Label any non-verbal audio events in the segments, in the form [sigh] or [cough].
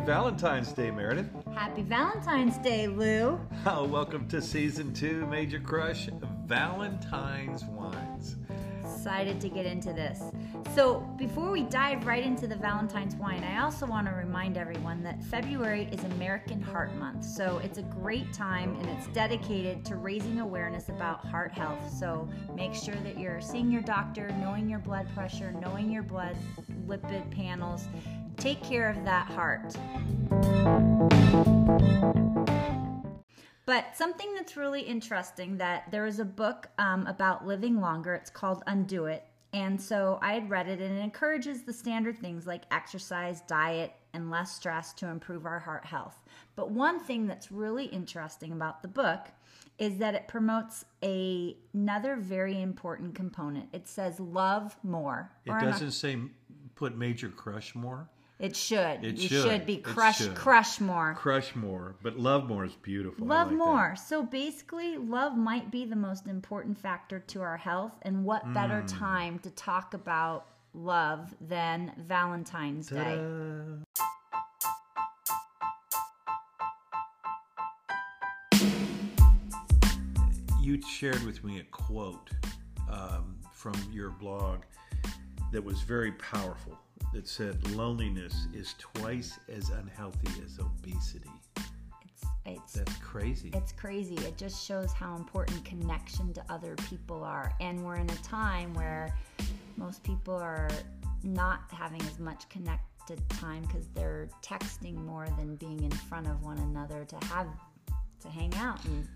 Valentine's Day, Meredith. Happy Valentine's Day, Lou. [laughs] Oh, welcome to season two, Major Crush Valentine's Wines. Excited to get into this. So, before we dive right into the Valentine's wine, I also want to remind everyone that February is American Heart Month. So, it's a great time and it's dedicated to raising awareness about heart health. So, make sure that you're seeing your doctor, knowing your blood pressure, knowing your blood lipid panels. Take care of that heart. But something that's really interesting that there is a book um, about living longer. It's called Undo It. And so I had read it and it encourages the standard things like exercise, diet, and less stress to improve our heart health. But one thing that's really interesting about the book is that it promotes a, another very important component. It says love more. It doesn't say put Major Crush more. It should. It you should. should be It crush should. crush more. Crush more, but love more is beautiful. Love like that. more. So basically, love might be the most important factor to our health. And what Hmm. better time to talk about love than Valentine's Day? Ta-da. You shared with me a quote um, from your blog that was very powerful. That said, "Loneliness is twice as unhealthy as obesity." It's, it's, That's crazy. it's crazy. It just shows how important connection to other people are. And we're in a time where most people are not having as much connected time because they're texting more than being in front of one another to have to hang out and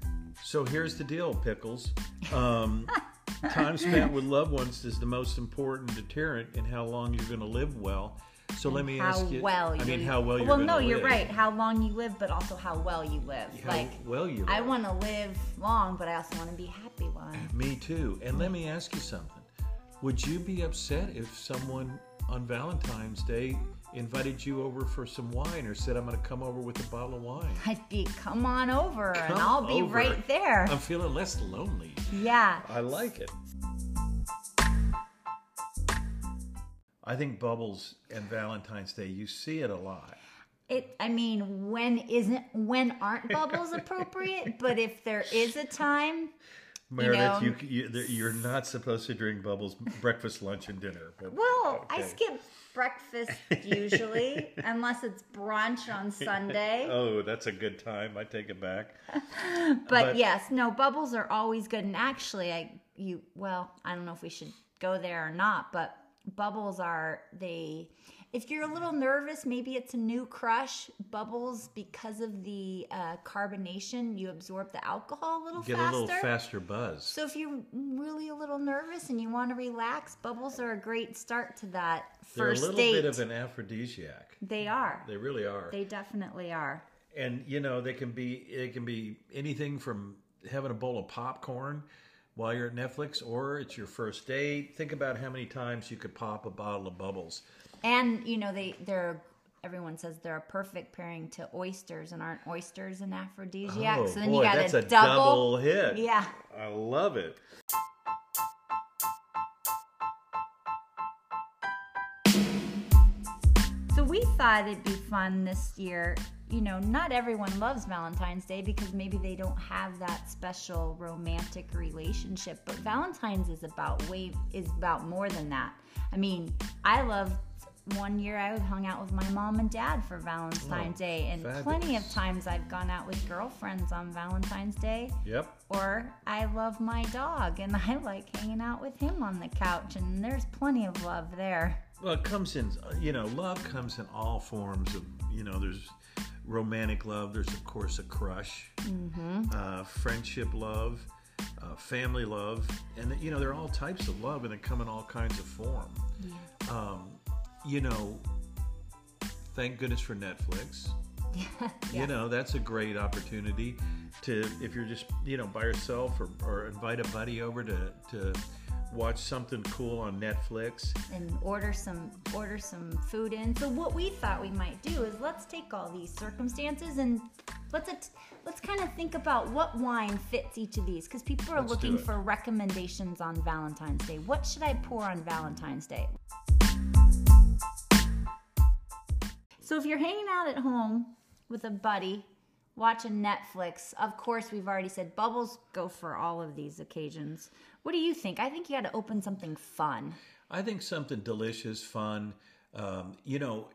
So here's the deal, pickles. Um, [laughs] time spent with [laughs] loved ones is the most important deterrent in how long you're going to live well. So let me how ask you. well you I mean, how well you're well no you're live. right how long you live but also how well you live How like well you. live. i want to live long but i also want to be happy while I'm- Me too. And let me ask you something. Would you be upset if someone on Valentine's Day invited you over for some wine or said, I'm going to come over with a bottle of wine? i'd be come on over and i'll be over. right there I'm feeling less lonely. yeah I like it. I think bubbles and Valentine's Day, you see it a lot. it i mean when isn't when aren't bubbles [laughs] appropriate but if there is a time Meredith, know, you, you you're not supposed to drink bubbles breakfast, lunch, and dinner. But, well i skip breakfast [laughs] usually unless it's brunch on sunday [laughs] Oh, that's a good time. I take it back. [laughs] but, But- yes, no, bubbles are always good. And actually, I you well, I don't know if we should go there or not, but bubbles are they. If you're a little nervous, maybe it's a new crush. Bubbles, because of the uh, carbonation, you absorb the alcohol a little Get faster. a little faster buzz. So if you're really a little nervous and you want to relax, bubbles are a great start to that first They're a little date. bit of an aphrodisiac. they are. They really are. They definitely are. and you know, they can be it can be anything from having a bowl of popcorn while you're at Netflix or it's your first date. Think about how many times you could pop a bottle of bubbles. And you know they they're everyone says they're a perfect pairing to oysters, and aren't oysters an aphrodisiac? oh so then boy, you got that's a, a double. hit. Yeah. I love it. So we thought it'd be fun this year. You know, not everyone loves Valentine's Day because maybe they don't have that special romantic relationship. But Valentine's is about way is about more than that. I mean, I love one year I hung out with my mom and dad for Valentine's Oh, Day, and plenty of times I've gone out with girlfriends on Valentine's Day. Yep. Or I love my dog and [laughs] I like hanging out with him on the couch, and there's plenty of love there. Well, it comes in, you know, love comes in all forms of, you know, there's romantic love, there's, of course, a crush, uh, friendship love, uh, family love, and, you know, there are all types of love and they come in all kinds of form. Um, you know, thank goodness for Netflix. [laughs] You know, that's a great opportunity to, if you're just, you know, by yourself or, or invite a buddy over to, to watch something cool on Netflix. and order some order some food in. So what we thought we might do is let's take all these circumstances and let's at- let's kind of think about what wine fits each of these because people are Let's looking for recommendations on Valentine's Day. What should I pour on Valentine's Day? So if you're hanging out at home with a buddy watching Netflix, of course, we've already said bubbles go for all of these occasions. What do you think? I think you got to open something fun. I think something delicious, fun. Um, you know,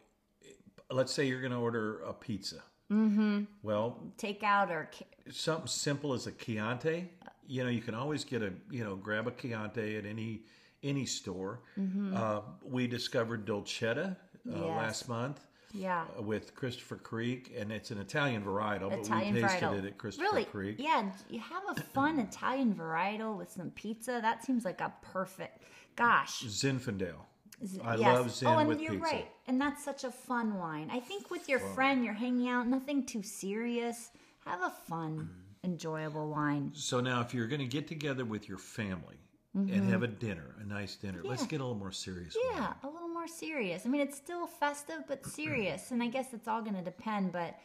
let's say you're going to order a pizza. Mm-hmm. Well, take out or something simple as a Chianti. You know, you can always get a you know grab a Chianti at any any store. Uh, we discovered Dolcetto uh, Mm-hmm. Yes. last month yeah. uh, with Christopher Creek, and it's an Italian varietal, Italian but we tasted varietal. it at Christopher really, Creek. yeah. You have a fun Italian varietal with some pizza. That seems like a perfect. Gosh, Zinfandel. I yes. love Oh, and with you're pizza. right, and that's such a fun wine. I think with your friend, you're hanging out, nothing too serious. Have a fun, enjoyable wine. So now, if you're going to get together with your family and have a dinner, a nice dinner, let's get a little more serious. Mm-hmm. Yeah, wine. More serious. I mean, it's still festive but [clears throat] serious, and I guess it's all going to depend. But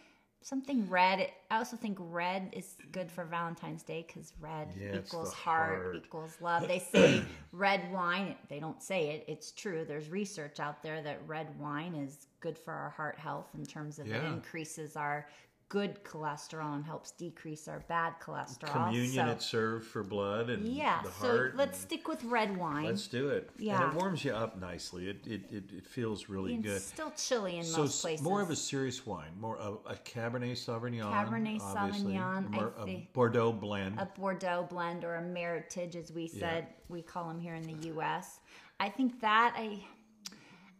something red. I also think red is good for Valentine's Day because red Yeah, equals heart, heart. equals love. They say [clears throat] red wine. They don't say it. It's true. There's research out there that red wine is good for our heart health in terms of it increases our good cholesterol and helps decrease our bad cholesterol. Communion, so, it's served for blood and yeah. the So let's stick with red wine. Let's do it. Yeah. And it warms you up nicely. It it, it, it feels really good. it's good. still chilly in So most places. more of a serious wine, more a, a Cabernet Sauvignon, Cabernet Sauvignon, I Mer- a Bordeaux blend. a Bordeaux blend or a Meritage, as we said, we call them here in the U.S. I think that I,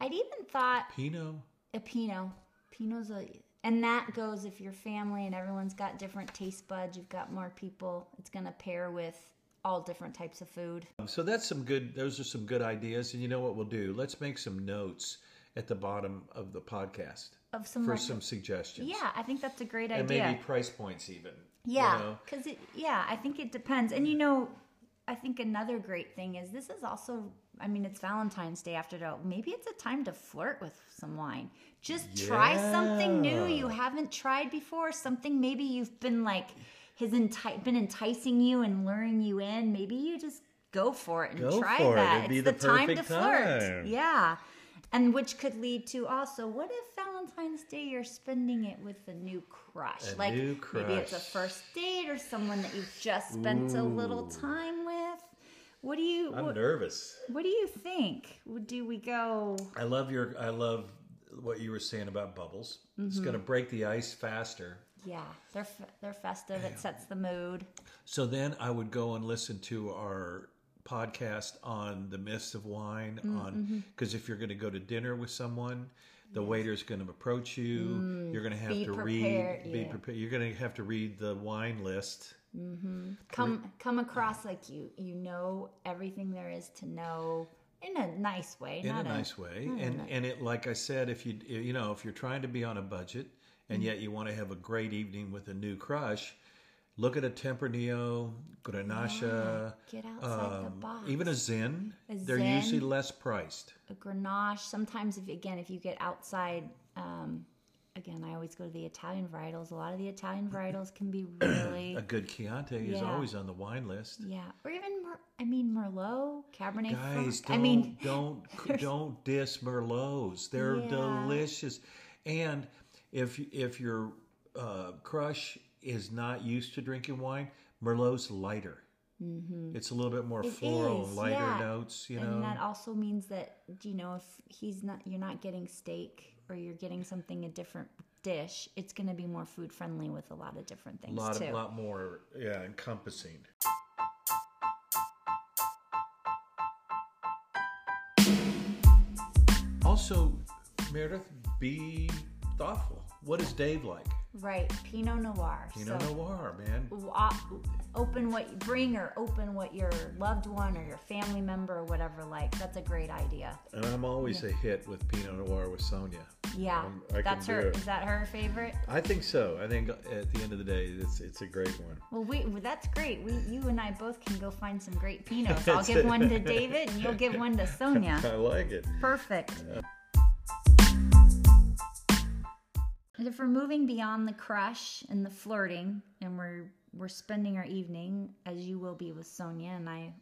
I'd even thought Pinot. a Pinot. Pinot's a, and that goes if your family and everyone's got different taste buds. You've got more people. It's gonna pair with all different types of food. So that's some good. Those are some good ideas. And you know what we'll do? Let's make some notes at the bottom of the podcast Of some for some suggestions. Yeah, I think that's a great and idea. maybe price points even. you Yeah, know? because it. Yeah, I think it depends. And you know, I think another great thing is this is also. I mean, it's Valentine's Day after all. Maybe it's a time to flirt with some wine. Just try something new you haven't tried before. Something maybe you've been like has enti- been enticing you and luring you in. Maybe you just go for it and Go try that. Be it's the the, time to flirt. time. Yeah. And which could lead to also, what if Valentine's Day you're spending it with a new crush? A like new maybe it's a first date or someone that you've just spent a little time with. What do you I'm what, nervous. what do you think? Would- Do we go? I love your. I love what you were saying about bubbles. It's Mm-hmm. going to break the ice faster. Yeah, they're they're festive. It sets the mood. So then I would go and listen to our podcast on the myths of wine Mm, on mm-hmm. because if you're going to go to dinner with someone the waiter's going to approach you you're going to have Mm, be to prepared, read be yeah. prepared you're going to have to read the wine list Come come across like you you know everything there is to know in a nice way. in a nice way and and it like i said if you you know if you're trying to be on a budget and Mm. yet you want to have a great evening with a new crush look at a tempranillo grenache Get outside the um, box. even a zen A they're Zen. usually less priced a grenache. Sometimes, if again, if you get outside, um, again, I always go to the Italian varietals. A lot of the Italian varietals can be [coughs] really, A good Chianti is always on the wine list. yeah, or even, Mer- I mean, Merlot, Cabernet. Guys, Franc. don't I mean, don't [laughs] don't diss Merlots. They're Yeah. delicious. And if if your uh, crush is not used to drinking wine, Merlot's lighter. Mm-hmm. It's a little bit more It floral, is, lighter yeah. notes. You know, and that also means that you know if he's not, you're not getting steak or you're getting something a different dish. It's going to be more food friendly with a lot of different a things lot too. of lot more yeah encompassing. Also, Meredith, be thoughtful. What is Dave like? Right, Pinot Noir. Pinot so, Noir, man. open what you bring or open what your loved one or your family member or whatever like that's a great idea And I'm always a hit with Pinot Noir with Sonia. yeah Um, that's her Is that her favorite I think so. I think at the end of the day, it's it's a great one. well we well, that's great we you and i both can go find some great pinots [laughs] i'll give one to david and you'll give one to [laughs] sonia I like it. perfect and if we're moving beyond the crush and the flirting and we're we're spending our evening as you will be with sonia and i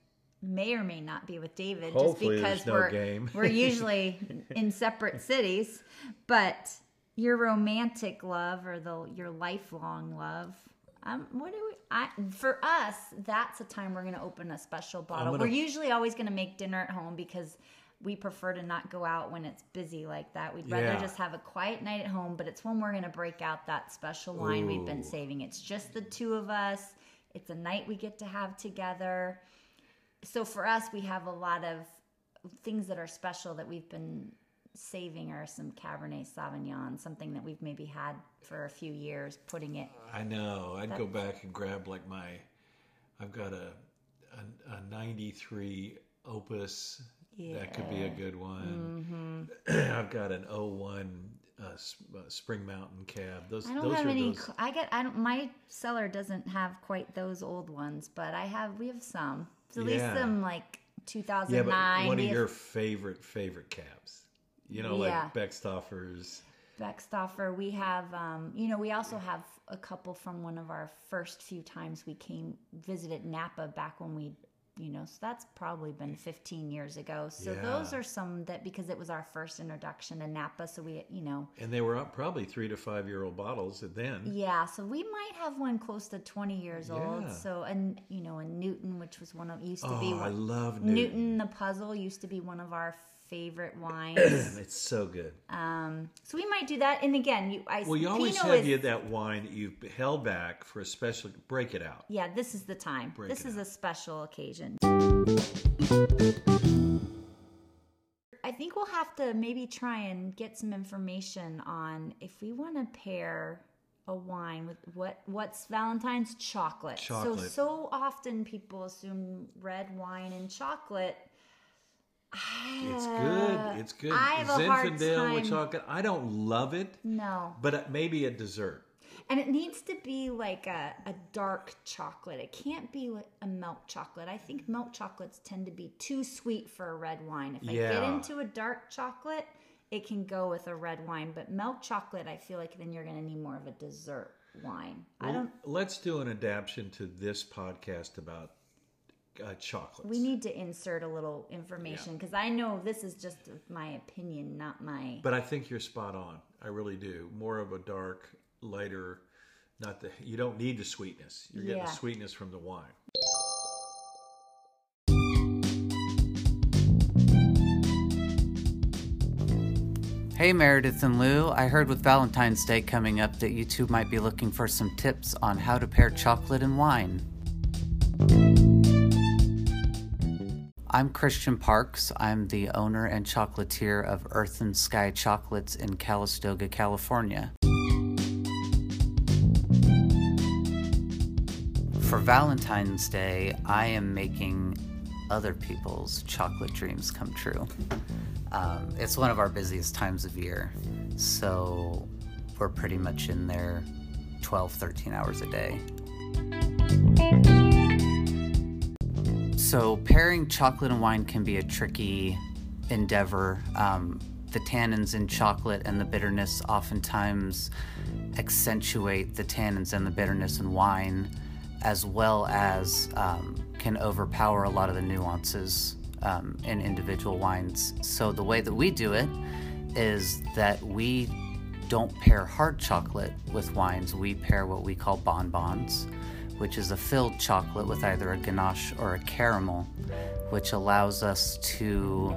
may or may not be with david Hopefully just because no we're game. we're [laughs] usually in separate cities but your romantic love or the your lifelong love. Um, what do we? I for us, that's a time we're gonna open a special bottle. gonna- We're usually always gonna make dinner at home because we prefer to not go out when it's busy like that. We'd rather Yeah. just have a quiet night at home. But it's when we're gonna break out that special wine we've been saving. It's just the two of us. It's a night we get to have together. So for us, we have a lot of things that are special that we've been saving are some Cabernet Sauvignon, something that we've maybe had for a few years, putting it. I know. I'd go back and grab like my. I've got a a, a '93 Opus. That could be a good one. [clears throat] I've got an 01 uh, uh, Spring Mountain cab. Those I don't those have are any. those. I get. I don't. My cellar doesn't have quite those old ones, but I have. We have some. So at least Yeah. some like Yeah, 2009. but one of have your favorite favorite cabs. You know, Yeah. like Beckstoffers. Beckstoffer. We have. Um, you know, we also have a couple from one of our first few times we came visited Napa back when we. You know, so that's probably been 15 years ago. So those are some that because it was our first introduction to Napa, so we, you know, And they were up probably three to five year old bottles. Then Yeah, so we might have one close to 20 years old. So, and you know, and Newton, which was one of used to oh, be I love Newton. Newton. the puzzle used to be one of our favorite [clears throat] wines. It's so good. Um, so we might do that. And again, you, I Well, you always Pinot have is- you that wine that you've held back for a special. Break it out. Yeah, this is the time. Break this is out. a special occasion. I think we'll have to maybe try and get some information on if we want to pair a wine with what what's Valentine's chocolate. So so often people assume red wine and chocolate. It's good. It's good. I have a hard Zinfandel time- chocolate. I don't love it, No. but uh, maybe a dessert. And it needs to be like a, a dark chocolate. It can't be a milk chocolate. I think milk chocolates tend to be too sweet for a red wine. If I get into a dark chocolate, it can go with a red wine. But milk chocolate, I feel like then you're going to need more of a dessert wine. I don't. Let's do an adaptation to this podcast about uh, chocolates. We need to insert a little information because I know this is just my opinion, not my. But I think you're spot on. I really do. More of a dark, lighter. Not the. You don't need the sweetness. You're getting Yeah. the sweetness from the wine. Hey Meredith and Lou, I heard with Valentine's Day coming up that you two might be looking for some tips on how to pair chocolate and wine. I'm Christian Parks. I'm the owner and chocolatier of Earth and Sky Chocolates in Calistoga, California. For Valentine's Day, I am making other people's chocolate dreams come true. Um, it's one of our busiest times of year, so we're pretty much in there 12, 13 hours a day. So, pairing chocolate and wine can be a tricky endeavor. Um, the tannins in chocolate and the bitterness oftentimes accentuate the tannins and the bitterness in wine, as well as um, can overpower a lot of the nuances um, in individual wines. So, the way that we do it is that we don't pair hard chocolate with wines, we pair what we call bonbons which is a filled chocolate with either a ganache or a caramel, which allows us to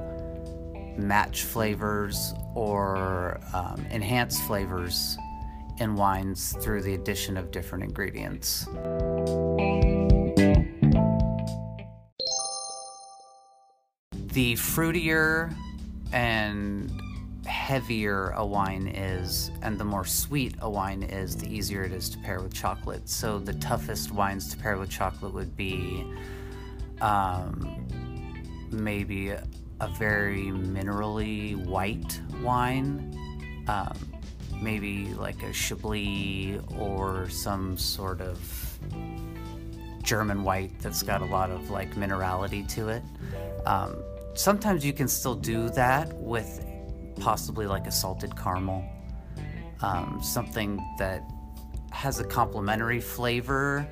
match flavors or um, enhance flavors in wines through the addition of different ingredients. The fruitier and heavier a wine is and the more sweet a wine is, the easier it is to pair with chocolate. So the toughest wines to pair with chocolate would be um, maybe a, very minerally white wine, um, maybe like a Chablis or some sort of German white that's got a lot of like minerality to it. Um, sometimes you can still do that with possibly like a salted caramel, um, something that has a complementary flavor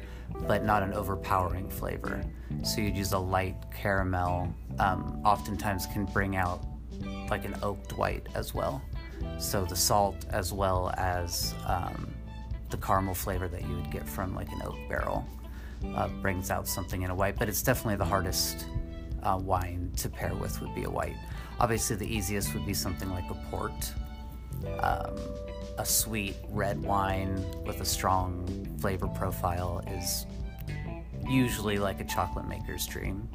but not an overpowering flavor. So you'd use a light caramel, um, oftentimes can bring out like an oaked white as well. So the salt as well as um, the caramel flavor that you would get from like an oak barrel uh, brings out something in a white. But it's definitely the hardest uh, wine to pair with would be a white. Obviously, the easiest would be something like a port. Um, a sweet red wine with a strong flavor profile is usually like a chocolate maker's dream.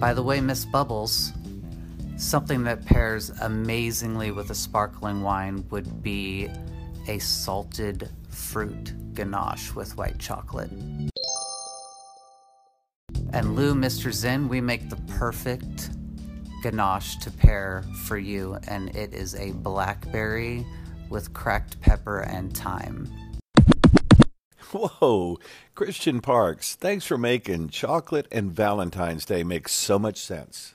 By the way, Miss Bubbles, something that pairs amazingly with a sparkling wine would be a salted fruit ganache with white chocolate. And Lou, Mr. Zen, we make the perfect ganache to pair for you, and it is a blackberry with cracked pepper and thyme. Whoa, Christian Parks, thanks for making chocolate and Valentine's Day make so much sense.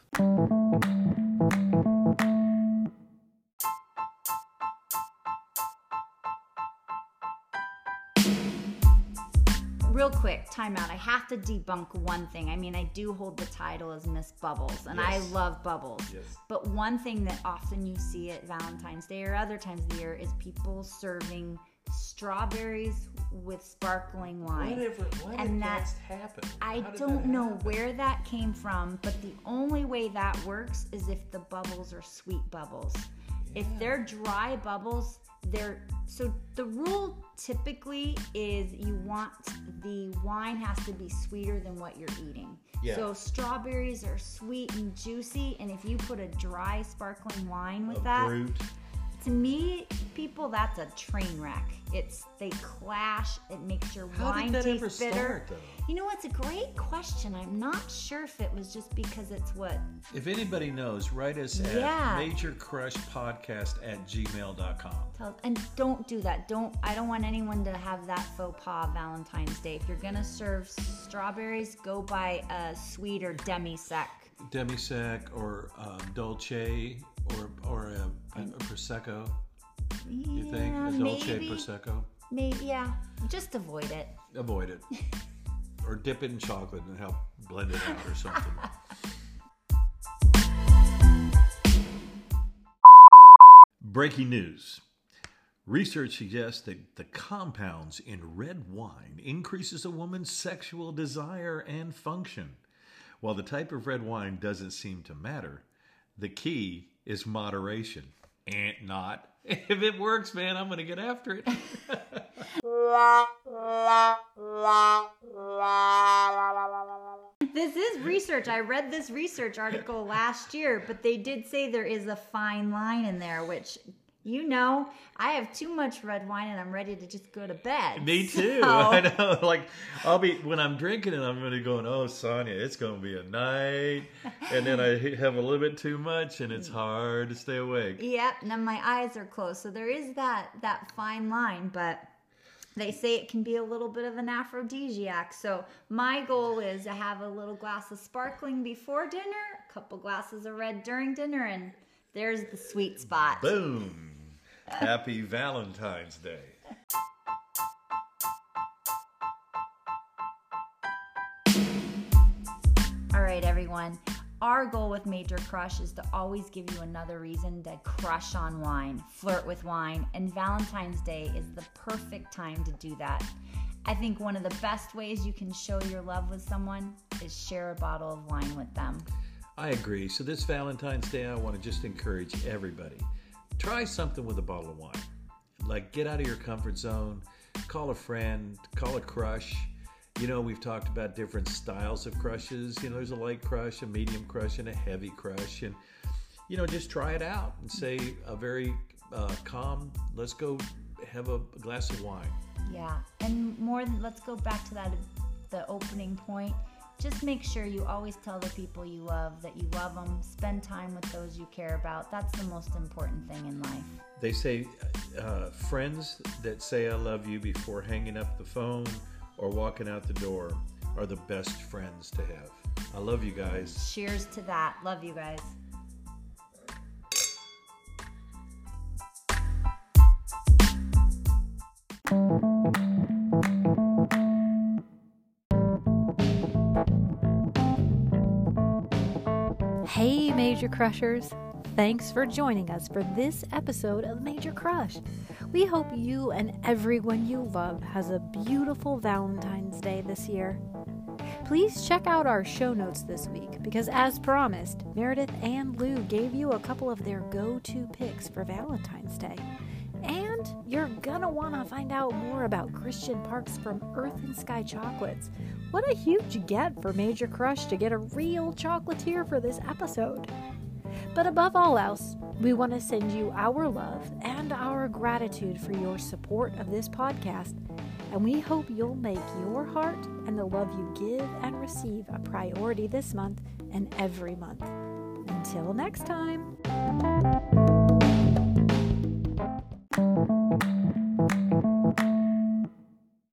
Real time out. I have to debunk one thing. I mean, I do hold the title as Miss Bubbles, and I love bubbles. Yes. But one thing that often you see at Valentine's Day or other times of the year is people serving strawberries with sparkling wine. Whatever, why And that- that happen? I don't know where that came from, but the only way that works is if the bubbles are sweet bubbles. If they're dry bubbles, they're so the rule typically is you want the wine has to be sweeter than what you're eating. Yeah. So strawberries are sweet and juicy, and if you put a dry sparkling wine with A that, Brut. To me, people, that's a train wreck. It's they clash. It makes your How wine did that taste ever bitter. start, though? You know, it's a great question. I'm not sure if it was just because it's what. If anybody knows, write us at Yeah. majorcrushpodcast at gmail.com. Tell, and don't do that. Don't. I don't want anyone to have that faux pas Valentine's Day. If you're gonna serve strawberries, go buy a sweet or demi sec. Demisec or uh, Dolce or, or a, a, a Prosecco. You think? A Dolce maybe. Prosecco? Maybe, yeah. Just avoid it. Avoid it. [laughs] or dip it in chocolate and help blend it out or something. [laughs] Breaking news. Research suggests that the compounds in red wine increases a woman's sexual desire and function. While the type of red wine doesn't seem to matter, the key is moderation. And not. If it works, man, I'm going to get after it. This is research. I read this research article last year, but they did say there is a fine line in there, which you know, I have too much red wine and I'm ready to just go to bed. Me [laughs] too. So- [laughs] I know. Like I'll be when I'm drinking it, I'm going to going, "Oh, Sonia, it's going to be a night," and then I [laughs] have a little bit too much, and it's hard to stay awake. Yep, and then my eyes are closed. So there is that that fine line, but they say it can be a little bit of an aphrodisiac. So my goal is to have a little glass of sparkling before dinner, a couple glasses of red during dinner, and there's the sweet spot. Boom! Happy Valentine's Day. All right, everyone. Our goal with Major Crush is to always give you another reason to crush on wine, flirt with wine, and Valentine's Day is the perfect time to do that. I think one of the best ways you can show your love with someone is share a bottle of wine with them. I agree. So this Valentine's Day, I want to just encourage everybody. Try something with a bottle of wine. Like get out of your comfort zone, call a friend, call a crush. You know, we've talked about different styles of crushes. You know, there's a light crush, a medium crush, and a heavy crush. And, you know, just try it out and say a very uh, calm, let's go have a glass of wine. Yeah, and more than let's go back to that the opening point. Just make sure you always tell the people you love that you love them. Spend time with those you care about. That's the most important thing in life. They say uh, friends that say I love you before hanging up the phone or walking out the door are the best friends to have. I love you guys. Cheers to that. Love you guys. Major Crushers. Thanks for joining us for this episode of Major Crush. We hope you and everyone you love has a beautiful Valentine's Day this year. Please check out our show notes this week because, as promised, Meredith and Lou gave you a couple of their go to picks for Valentine's Day. And you're gonna wanna find out more about Christian Parks from Earth and Sky Chocolates. What a huge get for Major Crush to get a real chocolatier for this episode. But above all else, we want to send you our love and our gratitude for your support of this podcast. And we hope you'll make your heart and the love you give and receive a priority this month and every month. Until next time.